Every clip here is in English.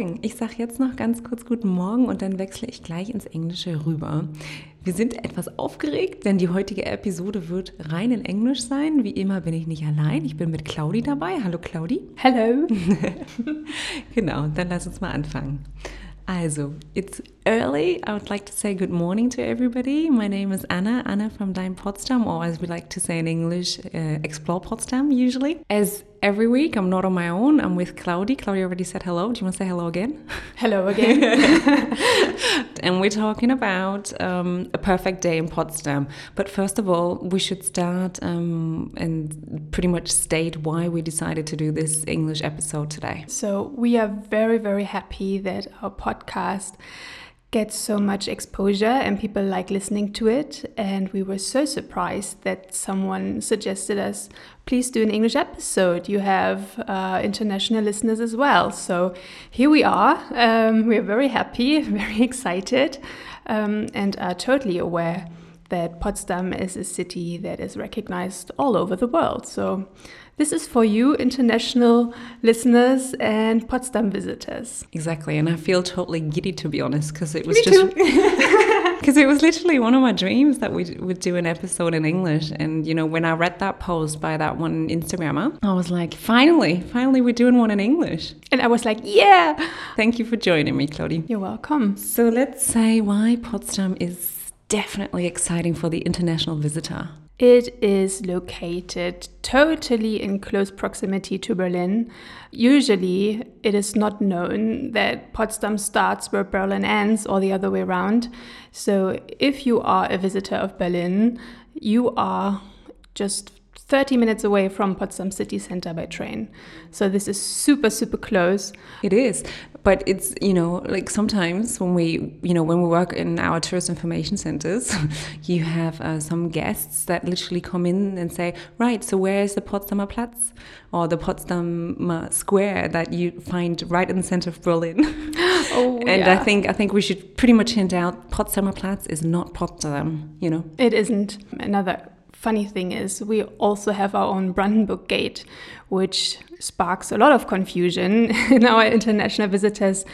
Morgen. Ich sage jetzt noch ganz kurz Guten Morgen und dann wechsle ich gleich ins Englische rüber. Wir sind etwas aufgeregt, denn die heutige Episode wird rein in Englisch sein. Wie immer bin ich nicht allein. Ich bin mit Claudi dabei. Hallo Claudi. Hello. genau, dann lass uns mal anfangen. Also, it's early. I would like to say good morning to everybody. My name is Anna, Anna from Dein Potsdam, or as we like to say in English, uh, Explore Potsdam usually. As every week, I'm not on my own. I'm with Claudi. Claudia already said hello. Do you want to say hello again? Hello again. and we're talking about um, a perfect day in Potsdam. But first of all, we should start um, and pretty much state why we decided to do this English episode today. so, we are very, very happy that our podcast gets so much exposure and people like listening to it. And we were so surprised that someone suggested us, please do an English episode. You have uh, international listeners as well. So, here we are. Um, we're very happy, very excited, um, and are totally aware that Potsdam is a city that is recognized all over the world. So, this is for you, international listeners and Potsdam visitors. Exactly, and I feel totally giddy to be honest, because it was Me just because it was literally one of my dreams that we would do an episode in English. And you know, when I read that post by that one Instagrammer, I was like, finally, finally, we're doing one in English. And I was like, yeah, Thank you for joining me, Claudie. you're welcome. So let's say why Potsdam is definitely exciting for the international visitor. It is located totally in close proximity to Berlin. Usually, it is not known that Potsdam starts where Berlin ends or the other way around. So, if you are a visitor of Berlin, you are just 30 minutes away from Potsdam city center by train. So, this is super, super close. It is, but it's you know like sometimes when we you know when we work in our tourist information centers, you have uh, some guests that literally come in and say, right, so where is the Potsdamer Platz or the Potsdamer Square that you find right in the center of Berlin? Oh, and I think I think we should pretty much hint out Potsdamer Platz is not Potsdam, you know. It isn't. Another funny thing is, we also have our own Brandenburg Gate, which sparks a lot of confusion in our international visitors.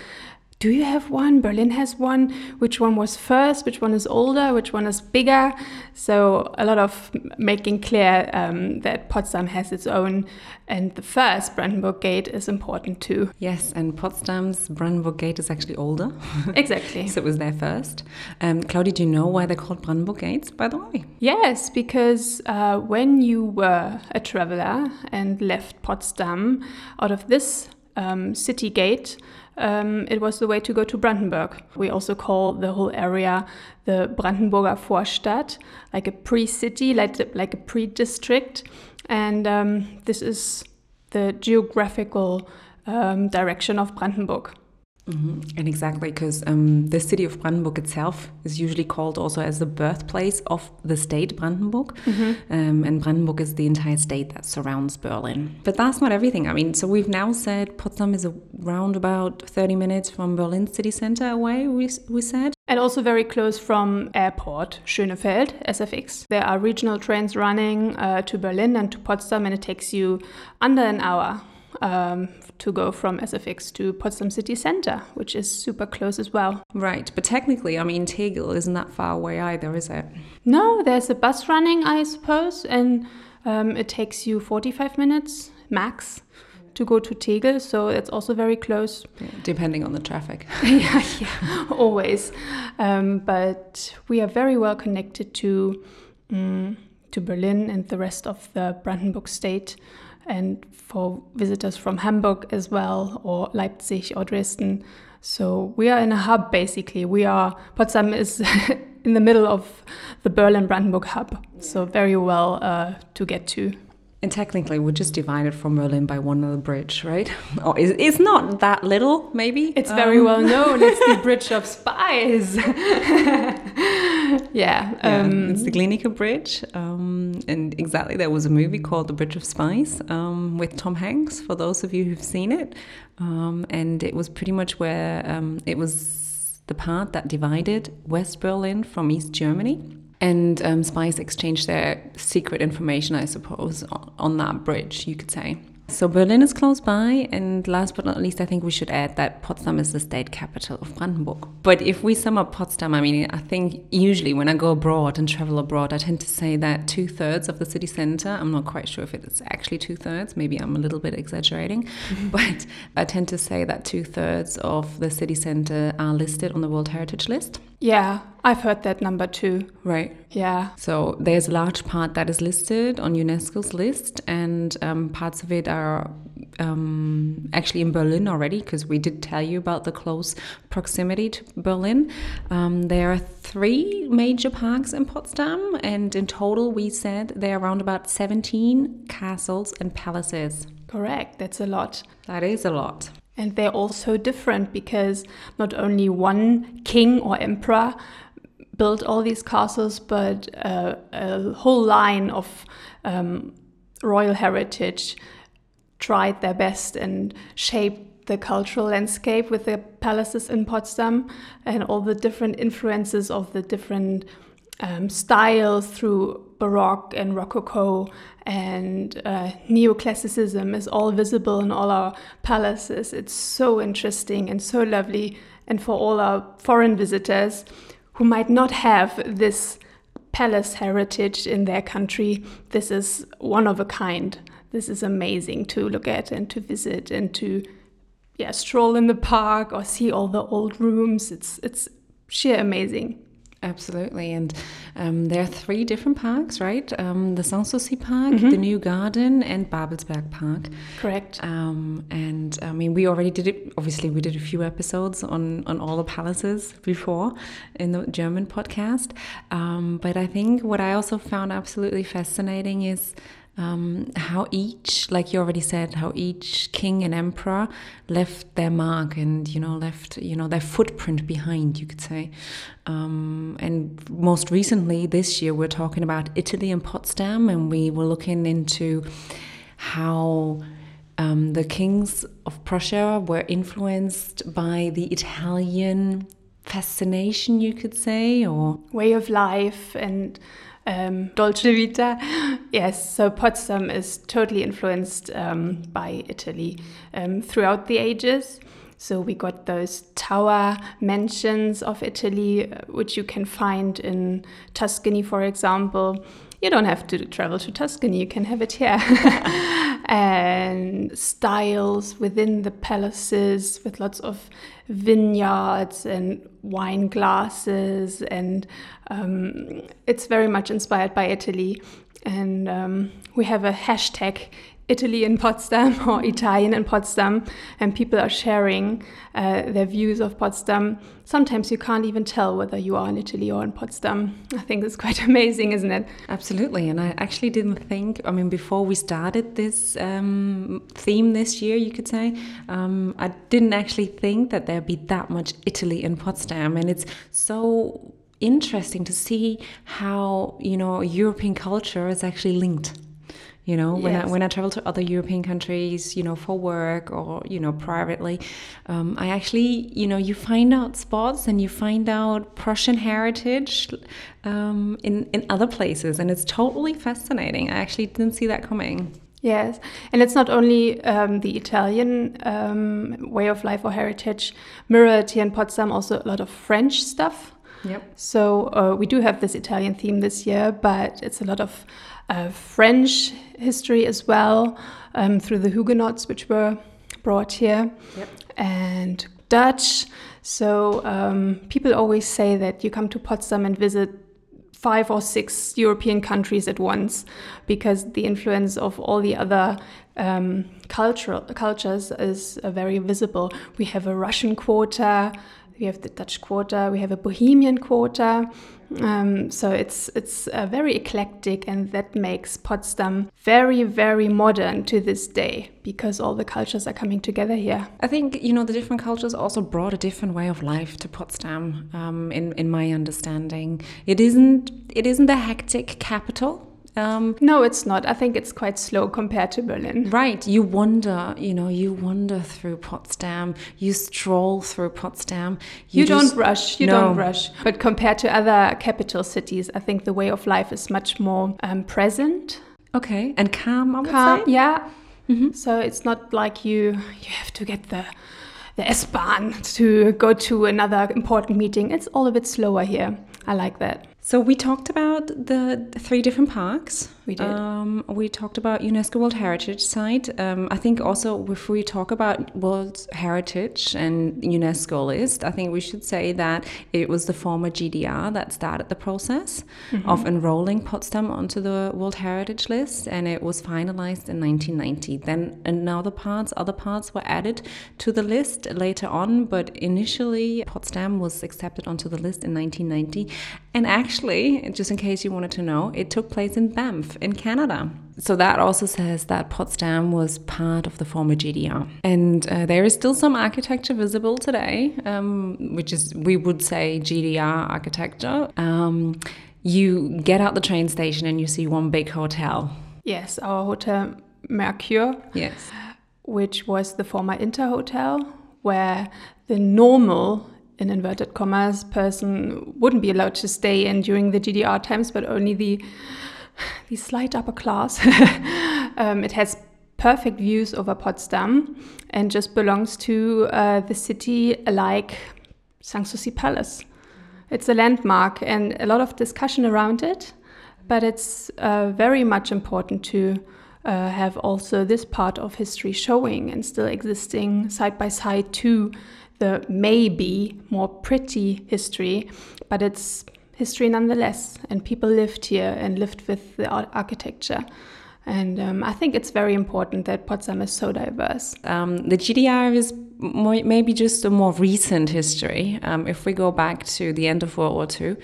Do you have one? Berlin has one. Which one was first? Which one is older? Which one is bigger? So, a lot of making clear um, that Potsdam has its own, and the first Brandenburg Gate is important too. Yes, and Potsdam's Brandenburg Gate is actually older. Exactly. so it was there first. Um, Claudia, do you know why they're called Brandenburg Gates, by the way? Yes, because uh, when you were a traveler and left Potsdam out of this um, city gate, um, it was the way to go to Brandenburg. We also call the whole area the Brandenburger Vorstadt, like a pre-city, like, like a pre-district. And um, this is the geographical um, direction of Brandenburg. Hmm And exactly, because um, the city of Brandenburg itself is usually called also as the birthplace of the state Brandenburg. Um, and Brandenburg is the entire state that surrounds Berlin. But that's not everything. I mean, so we've now said Potsdam is around about 30 minutes from Berlin city center away, we, we said. And also very close from airport Schönefeld, SFX. There are regional trains running uh, to Berlin and to Potsdam, and it takes you under an hour um, to go from SFX to Potsdam city center, which is super close as well. Right, but technically, I mean, Tegel isn't that far away either, is it? No, there's a bus running, I suppose, and um, it takes you 45 minutes max to go to Tegel, so it's also very close. Depending on the traffic. yeah, yeah, always. Um, but we are very well connected to mm, to Berlin and the rest of the Brandenburg state, and for visitors from Hamburg as well, or Leipzig or Dresden. So we are in a hub basically. We are Potsdam is in the middle of the Berlin Brandenburg hub, so very well uh, to get to. And technically, we're just divided from Berlin by one little bridge, right? Or is it's not that little, maybe? It's very Um, well known. It's the Bridge of Spies. yeah. Yeah, Um, it's the Glienicke Bridge. Um, and exactly, there was a movie called The Bridge of Spies um, with Tom Hanks, for those of you who've seen it. Um, and it was pretty much where um, it was the part that divided West Berlin from East Germany. And um, spies exchanged their secret information, I suppose, on, on that bridge, you could say. So Berlin is close by, and last but not least, I think we should add that Potsdam is the state capital of Brandenburg. But if we sum up Potsdam, I mean, I think usually when I go abroad and travel abroad, I tend to say that two thirds of the city center, I'm not quite sure if it's actually two thirds, maybe I'm a little bit exaggerating, mm-hmm. but I tend to say that two thirds of the city center are listed on the World Heritage List. Yeah, I've heard that number too. Right. Yeah. So there's a large part that is listed on UNESCO's list, and um, parts of it are um, actually in Berlin already, because we did tell you about the close proximity to Berlin. Um, there are three major parks in Potsdam, and in total, we said there are around about 17 castles and palaces. Correct. That's a lot. That is a lot. And they're all so different because not only one king or emperor built all these castles, but uh, a whole line of um, royal heritage tried their best and shaped the cultural landscape with the palaces in Potsdam and all the different influences of the different um, styles through Baroque and Rococo and uh, neoclassicism is all visible in all our palaces. It's so interesting and so lovely. And for all our foreign visitors who might not have this palace heritage in their country, this is one of a kind. This is amazing to look at and to visit and to yeah, stroll in the park or see all the old rooms. It's it's sheer amazing. Absolutely. And um, there are three different parks, right? Um, the Sanssouci Park, mm -hmm. the New Garden, and Babelsberg Park. Correct. Um, and I mean, we already did it. Obviously, we did a few episodes on, on all the palaces before in the German podcast. Um, but I think what I also found absolutely fascinating is um, how each, like you already said, how each king and emperor left their mark and you know left you know their footprint behind, you could say. Um, and most recently, this year, we're talking about Italy and Potsdam, and we were looking into how. Um, the kings of Prussia were influenced by the Italian fascination, you could say, or way of life and um, Dolce Vita. Yes, so Potsdam is totally influenced um, by Italy um, throughout the ages. So we got those tower mansions of Italy, uh, which you can find in Tuscany, for example. You don't have to travel to Tuscany, you can have it here. and styles within the palaces with lots of vineyards and wine glasses, and um, it's very much inspired by Italy. And um, we have a hashtag Italy in Potsdam or Italian in Potsdam, and people are sharing uh, their views of Potsdam. Sometimes you can't even tell whether you are in Italy or in Potsdam. I think it's quite amazing, isn't it? Absolutely. And I actually didn't think, I mean, before we started this um, theme this year, you could say, um, I didn't actually think that there'd be that much Italy in Potsdam. And it's so interesting to see how, you know, European culture is actually linked you know when. I when I travel to other European countries you know for work or you know privately um, I actually you know you find out spots and you find out Prussian heritage um, in in other places and it's totally fascinating I actually didn't see that coming Yes, and it's not only um, the Italian um, way of life or heritage mirrored here in Potsdam, also a lot of French stuff. Yep. So uh, we do have this Italian theme this year, but it's a lot of uh, French history as well um, through the Huguenots, which were brought here, yep. and Dutch. So um, people always say that you come to Potsdam and visit five or six European countries at once because the influence of all the other um, cultural cultures is uh, very visible. We have a Russian quarter, we have the Dutch quarter, we have a Bohemian quarter. Um, so it's it's uh, very eclectic, and that makes Potsdam very very modern to this day because all the cultures are coming together here. I think you know the different cultures also brought a different way of life to Potsdam. Um, in in my understanding, it isn't it isn't the hectic capital um, no, it's not. I think it's quite slow compared to Berlin. Right. You wander, you know, you wander through Potsdam, you stroll through Potsdam. You, you don't rush, you no. don't rush. But compared to other capital cities, I think the way of life is much more um, present. Okay. And calm, I would calm, say? Yeah. So it's not like you you have to get the the S-Bahn to go to another important meeting. It's all a bit slower here. I like that. So we talked about the three different parks. We did. Um, we talked about UNESCO World Heritage Site. Um, I think also before we talk about World Heritage and UNESCO list, I think we should say that it was the former GDR that started the process of enrolling Potsdam onto the World Heritage List, and it was finalized in 1990. Then another parts, other parts were added to the list later on, but initially Potsdam was accepted onto the list in 1990. And actually, just in case you wanted to know, it took place in Banff in Canada. So that also says that Potsdam was part of the former GDR. And uh, there is still some architecture visible today, um, which is, we would say, GDR architecture. Um, you get out the train station and you see one big hotel. Yes, our hotel Mercure, Yes. which was the former Inter Hotel, where the normal, in inverted commas, person wouldn't be allowed to stay in during the GDR times, but only the the slight upper class. um, it has perfect views over Potsdam and just belongs to uh, the city like Sanssouci Palace. It's a landmark and a lot of discussion around it, but it's uh, very much important to uh, have also this part of history showing and still existing side by side to the maybe more pretty history, but it's history nonetheless. And people lived here and lived with the architecture. And um, I think it's very important that Potsdam is so diverse. Um, the GDR is more, maybe just a more recent history. Um, if we go back to the end of World War II,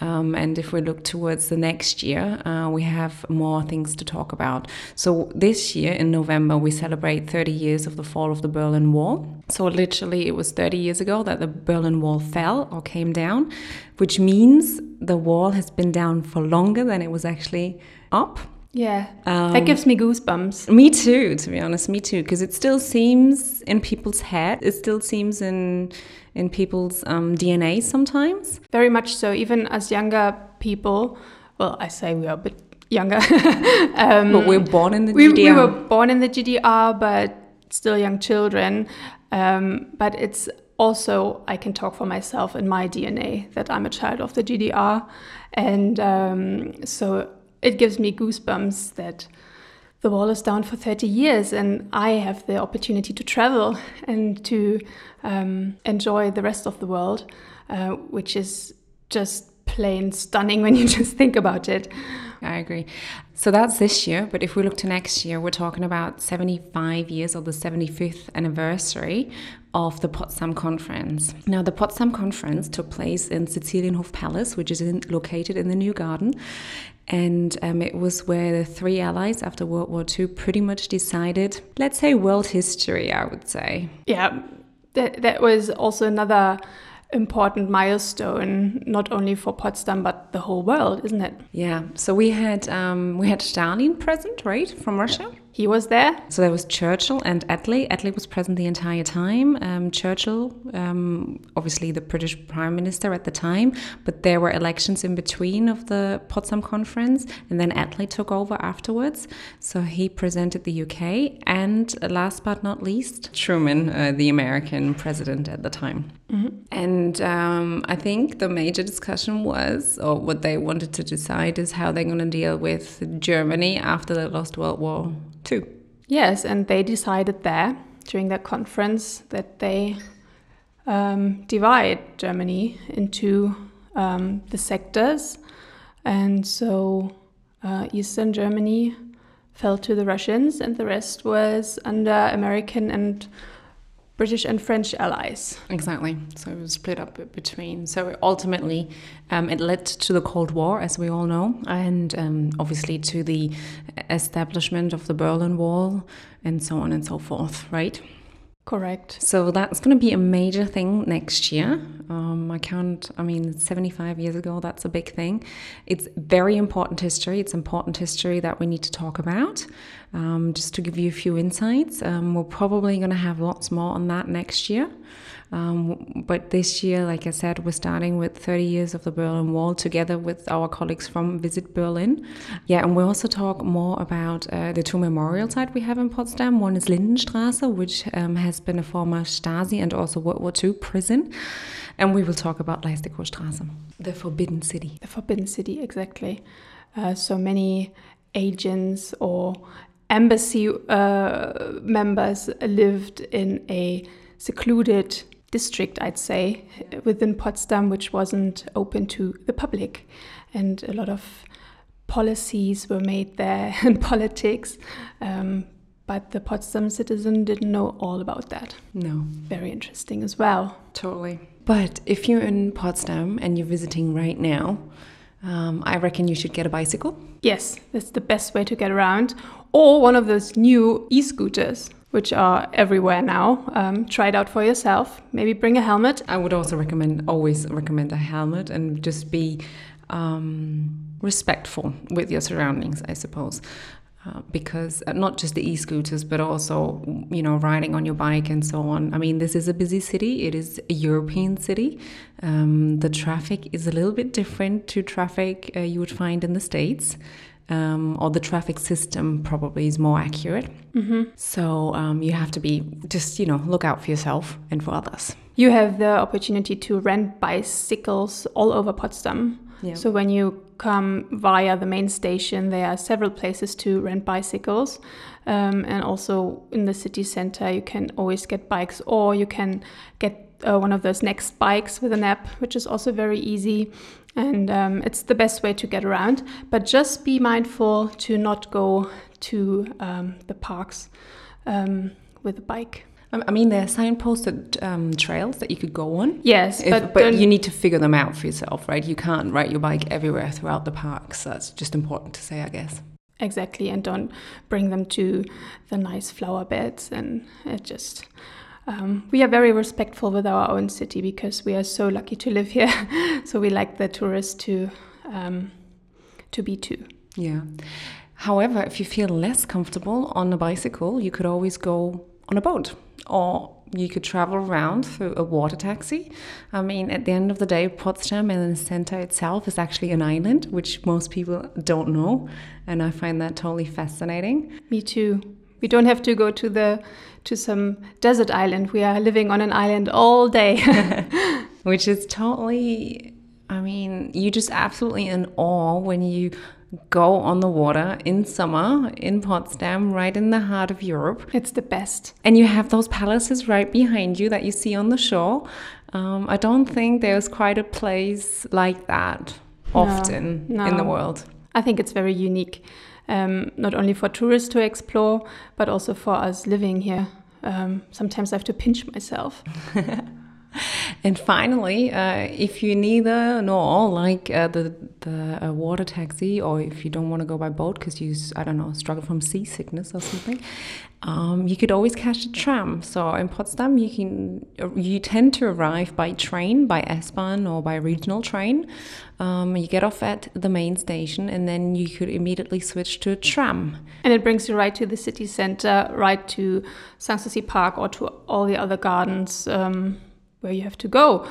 um, and if we look towards the next year, uh, we have more things to talk about. So this year in November, we celebrate 30 years of the fall of the Berlin Wall. So literally, it was 30 years ago that the Berlin Wall fell or came down, which means the wall has been down for longer than it was actually up. Yeah, that gives me goosebumps. Me too, to be honest, me too, because it still seems in people's head, it still seems in in people's um, DNA sometimes. Very much so. Even as younger people, well, I say we are a bit younger. um, But we're born in the we, GDR. we were born in the GDR, but still young children. Um, but it's also, I can talk for myself in my DNA that I'm a child of the GDR. And um, so it gives me goosebumps that the wall is down for 30 years and I have the opportunity to travel and to um, enjoy the rest of the world, uh, which is just plain stunning when you just think about it. I agree. So that's this year, but if we look to next year, we're talking about 75 years or the 75th anniversary of the Potsdam Conference. Now, the Potsdam Conference took place in Cecilienhof Palace, which is in, located in the New Garden. And um, it was where the three allies after World War II pretty much decided, let's say, world history, I would say. Yeah, that, that was also another important milestone, not only for Potsdam but the whole world, isn't it? Yeah. So we had um, we had Stalin present, right, from Russia. He was there. So there was Churchill and Attlee. Attlee was present the entire time. Um, Churchill, um, obviously the British Prime Minister at the time, but there were elections in between of the Potsdam Conference, and then Attlee took over afterwards. So he presented the UK, and last but not least, Truman, uh, the American president at the time. And um, I think the major discussion was, or what they wanted to decide, is how they're going to deal with Germany after the lost World War II. Yes, and they decided there during that conference that they um, divide Germany into um, the sectors. And so uh, Eastern Germany fell to the Russians, and the rest was under American and British and French allies. Exactly. So it was split up between. So ultimately, um, it led to the Cold War, as we all know, and um, obviously to the establishment of the Berlin Wall and so on and so forth, right? Correct. So that's going to be a major thing next year. Um, I can't, I mean, 75 years ago, that's a big thing. It's very important history. It's important history that we need to talk about. Um, just to give you a few insights, um, we're probably going to have lots more on that next year. Um, but this year, like I said, we're starting with 30 years of the Berlin Wall together with our colleagues from Visit Berlin. Yeah, and we'll also talk more about uh, the two memorial sites we have in Potsdam. One is Lindenstraße, which um, has been a former Stasi and also World War II prison. And we will talk about Leistikow the Forbidden City. The Forbidden City, exactly. Uh, so many agents or embassy uh, members lived in a secluded district, I'd say, within Potsdam, which wasn't open to the public. And a lot of policies were made there and politics. Um, but the Potsdam citizen didn't know all about that. No. Very interesting as well. Totally. But if you're in Potsdam and you're visiting right now, um, I reckon you should get a bicycle. Yes, that's the best way to get around. Or one of those new e scooters, which are everywhere now. Um, try it out for yourself. Maybe bring a helmet. I would also recommend, always recommend a helmet and just be um, respectful with your surroundings, I suppose. Uh, because uh, not just the e-scooters but also you know riding on your bike and so on i mean this is a busy city it is a european city um, the traffic is a little bit different to traffic uh, you would find in the states um, or the traffic system probably is more accurate mm-hmm. so um, you have to be just you know look out for yourself and for others you have the opportunity to rent bicycles all over potsdam yeah. So when you come via the main station, there are several places to rent bicycles. Um, and also in the city center, you can always get bikes, or you can get uh, one of those next bikes with an app, which is also very easy. And um, it's the best way to get around. But just be mindful to not go to um, the parks um, with a bike. I mean, there are signposted um, trails that you could go on. Yes, if, but, but you need to figure them out for yourself, right? You can't ride your bike everywhere throughout the park. So that's just important to say, I guess. Exactly, and don't bring them to the nice flower beds. And it just, um, we are very respectful with our own city because we are so lucky to live here. so we like the tourists to um, to be too. Yeah. However, if you feel less comfortable on a bicycle, you could always go on a boat or you could travel around through a water taxi. I mean, at the end of the day, Potsdam and the center itself is actually an island, which most people don't know, and I find that totally fascinating. Me too. We don't have to go to the to some desert island. We are living on an island all day, which is totally. I mean, you just absolutely in awe when you go on the water in summer in Potsdam, right in the heart of Europe. It's the best. And you have those palaces right behind you that you see on the shore. Um, I don't think there's quite a place like that often no, no. in the world. I think it's very unique, um, not only for tourists to explore, but also for us living here. Um, sometimes I have to pinch myself. and finally, uh, if you neither nor like uh, the the uh, water taxi, or if you don't want to go by boat because you I don't know struggle from seasickness or something, um, you could always catch a tram. So in Potsdam, you can you tend to arrive by train, by S-Bahn or by regional train. Um, you get off at the main station, and then you could immediately switch to a tram. And it brings you right to the city center, right to Sanssouci Park, or to all the other gardens. Um, where you have to go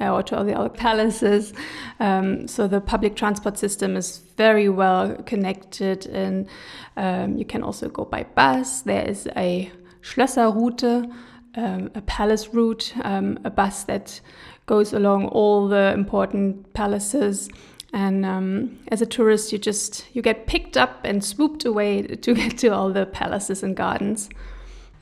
uh, or to all the other palaces. Um, so the public transport system is very well connected, and um, you can also go by bus. There is a Schlösserroute, um, a palace route, um, a bus that goes along all the important palaces. And um, as a tourist, you just you get picked up and swooped away to get to all the palaces and gardens.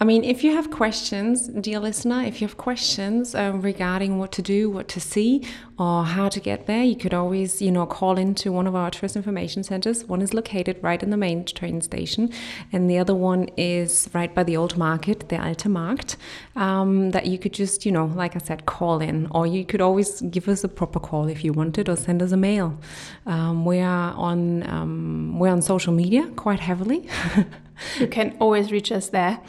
I mean, if you have questions, dear listener, if you have questions uh, regarding what to do, what to see, or how to get there, you could always, you know, call into one of our tourist information centers. One is located right in the main train station, and the other one is right by the old market, the Alte Markt, um, that you could just, you know, like I said, call in, or you could always give us a proper call if you wanted, or send us a mail. Um, we are on we're on social media quite heavily. you can always reach us there.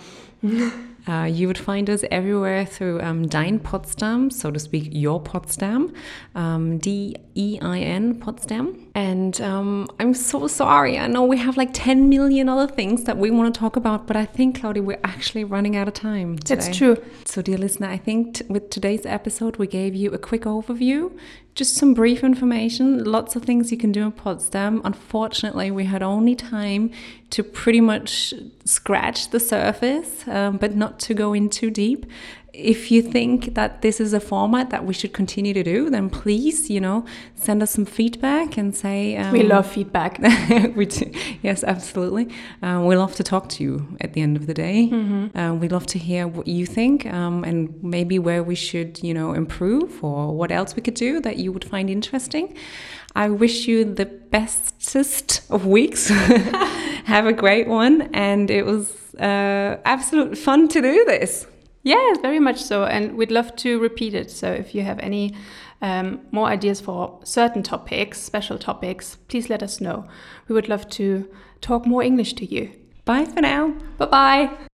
Uh, you would find us everywhere through um, Dein Potsdam, so to speak, your Potsdam, um, D E I N Potsdam. And um, I'm so sorry. I know we have like 10 million other things that we want to talk about, but I think, Claudia, we're actually running out of time. Today. It's true. So, dear listener, I think with today's episode, we gave you a quick overview, just some brief information, lots of things you can do in Potsdam. Unfortunately, we had only time to pretty much scratch the surface, um, but not to go in too deep if you think that this is a format that we should continue to do, then please, you know, send us some feedback and say. Um, we love feedback. we do. Yes, absolutely. Uh, we love to talk to you at the end of the day. Mm-hmm. Uh, we love to hear what you think um, and maybe where we should, you know, improve or what else we could do that you would find interesting. I wish you the bestest of weeks. Have a great one. And it was uh, absolute fun to do this. Yes, very much so. And we'd love to repeat it. So if you have any um, more ideas for certain topics, special topics, please let us know. We would love to talk more English to you. Bye for now. Bye bye.